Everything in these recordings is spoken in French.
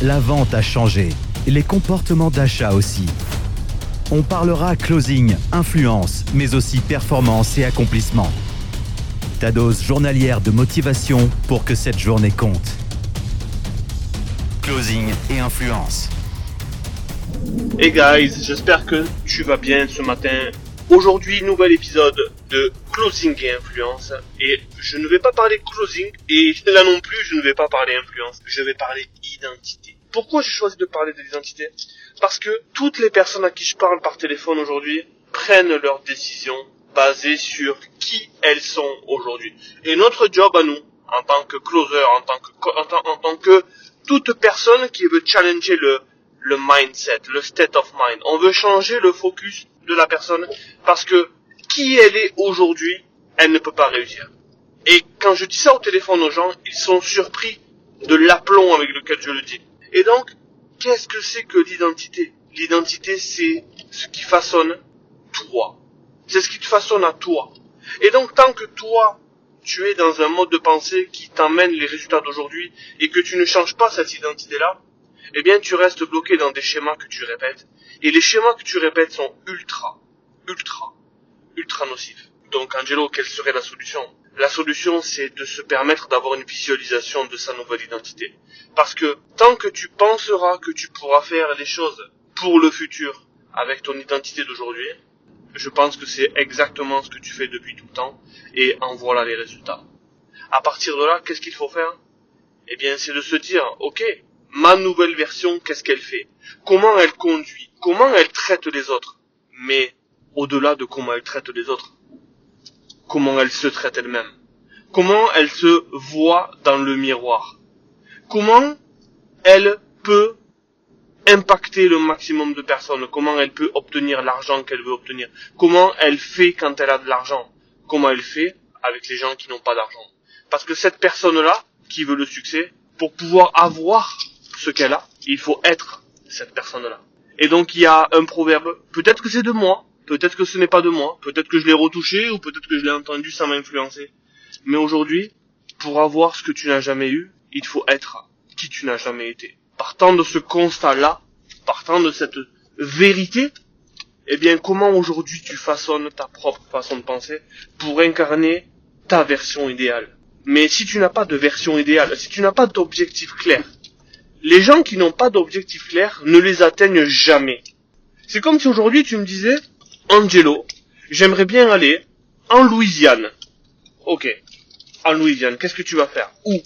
La vente a changé, les comportements d'achat aussi. On parlera closing, influence, mais aussi performance et accomplissement. Ta dose journalière de motivation pour que cette journée compte. Closing et influence. Hey guys, j'espère que tu vas bien ce matin. Aujourd'hui, nouvel épisode de Closing et Influence. Et je ne vais pas parler closing, et là non plus, je ne vais pas parler influence. Je vais parler identité. Pourquoi j'ai choisi de parler de l'identité? Parce que toutes les personnes à qui je parle par téléphone aujourd'hui prennent leurs décisions basées sur qui elles sont aujourd'hui. Et notre job à nous, en tant que closer, en tant que, en tant, en tant que toute personne qui veut challenger le, le mindset, le state of mind. On veut changer le focus de la personne parce que qui elle est aujourd'hui, elle ne peut pas réussir. Et quand je dis ça au téléphone aux gens, ils sont surpris de l'aplomb avec lequel je le dis. Et donc, qu'est-ce que c'est que l'identité? L'identité, c'est ce qui façonne toi. C'est ce qui te façonne à toi. Et donc, tant que toi, tu es dans un mode de pensée qui t'emmène les résultats d'aujourd'hui et que tu ne changes pas cette identité-là, eh bien, tu restes bloqué dans des schémas que tu répètes. Et les schémas que tu répètes sont ultra, ultra, ultra nocifs. Donc, Angelo, quelle serait la solution? La solution, c'est de se permettre d'avoir une visualisation de sa nouvelle identité. Parce que tant que tu penseras que tu pourras faire les choses pour le futur avec ton identité d'aujourd'hui, je pense que c'est exactement ce que tu fais depuis tout le temps et en voilà les résultats. À partir de là, qu'est-ce qu'il faut faire? Eh bien, c'est de se dire, ok, ma nouvelle version, qu'est-ce qu'elle fait? Comment elle conduit? Comment elle traite les autres? Mais au-delà de comment elle traite les autres, comment elle se traite elle-même. Comment elle se voit dans le miroir. Comment elle peut impacter le maximum de personnes. Comment elle peut obtenir l'argent qu'elle veut obtenir. Comment elle fait quand elle a de l'argent. Comment elle fait avec les gens qui n'ont pas d'argent. Parce que cette personne-là, qui veut le succès, pour pouvoir avoir ce qu'elle a, il faut être cette personne-là. Et donc il y a un proverbe, peut-être que c'est de moi, peut-être que ce n'est pas de moi, peut-être que je l'ai retouché ou peut-être que je l'ai entendu sans m'influencer. Mais aujourd'hui, pour avoir ce que tu n'as jamais eu, il faut être qui tu n'as jamais été. Partant de ce constat-là, partant de cette vérité, eh bien comment aujourd'hui tu façonnes ta propre façon de penser pour incarner ta version idéale? Mais si tu n'as pas de version idéale, si tu n'as pas d'objectif clair, les gens qui n'ont pas d'objectif clair ne les atteignent jamais. C'est comme si aujourd'hui tu me disais, Angelo, j'aimerais bien aller en Louisiane. Ok. En Louisiane, qu'est-ce que tu vas faire? Où?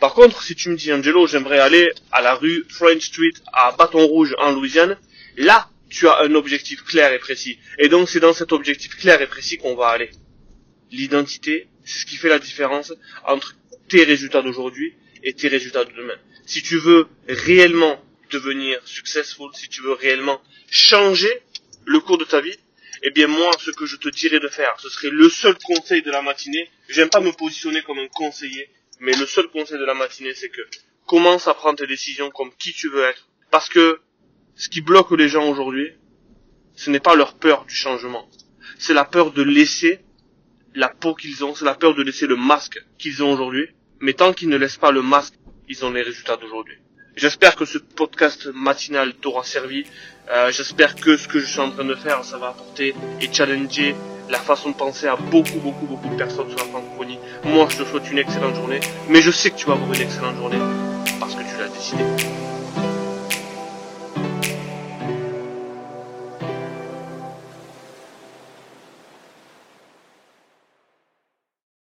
Par contre, si tu me dis, Angelo, j'aimerais aller à la rue French Street à Bâton Rouge en Louisiane, là, tu as un objectif clair et précis. Et donc, c'est dans cet objectif clair et précis qu'on va aller. L'identité, c'est ce qui fait la différence entre tes résultats d'aujourd'hui et tes résultats de demain. Si tu veux réellement devenir successful, si tu veux réellement changer le cours de ta vie, eh bien moi, ce que je te dirais de faire, ce serait le seul conseil de la matinée. J'aime pas me positionner comme un conseiller, mais le seul conseil de la matinée, c'est que commence à prendre tes décisions comme qui tu veux être. Parce que ce qui bloque les gens aujourd'hui, ce n'est pas leur peur du changement. C'est la peur de laisser la peau qu'ils ont, c'est la peur de laisser le masque qu'ils ont aujourd'hui. Mais tant qu'ils ne laissent pas le masque, ils ont les résultats d'aujourd'hui. J'espère que ce podcast matinal t'aura servi. Euh, J'espère que ce que je suis en train de faire, ça va apporter et challenger la façon de penser à beaucoup, beaucoup, beaucoup de personnes sur la francophonie. Moi, je te souhaite une excellente journée, mais je sais que tu vas avoir une excellente journée parce que tu l'as décidé.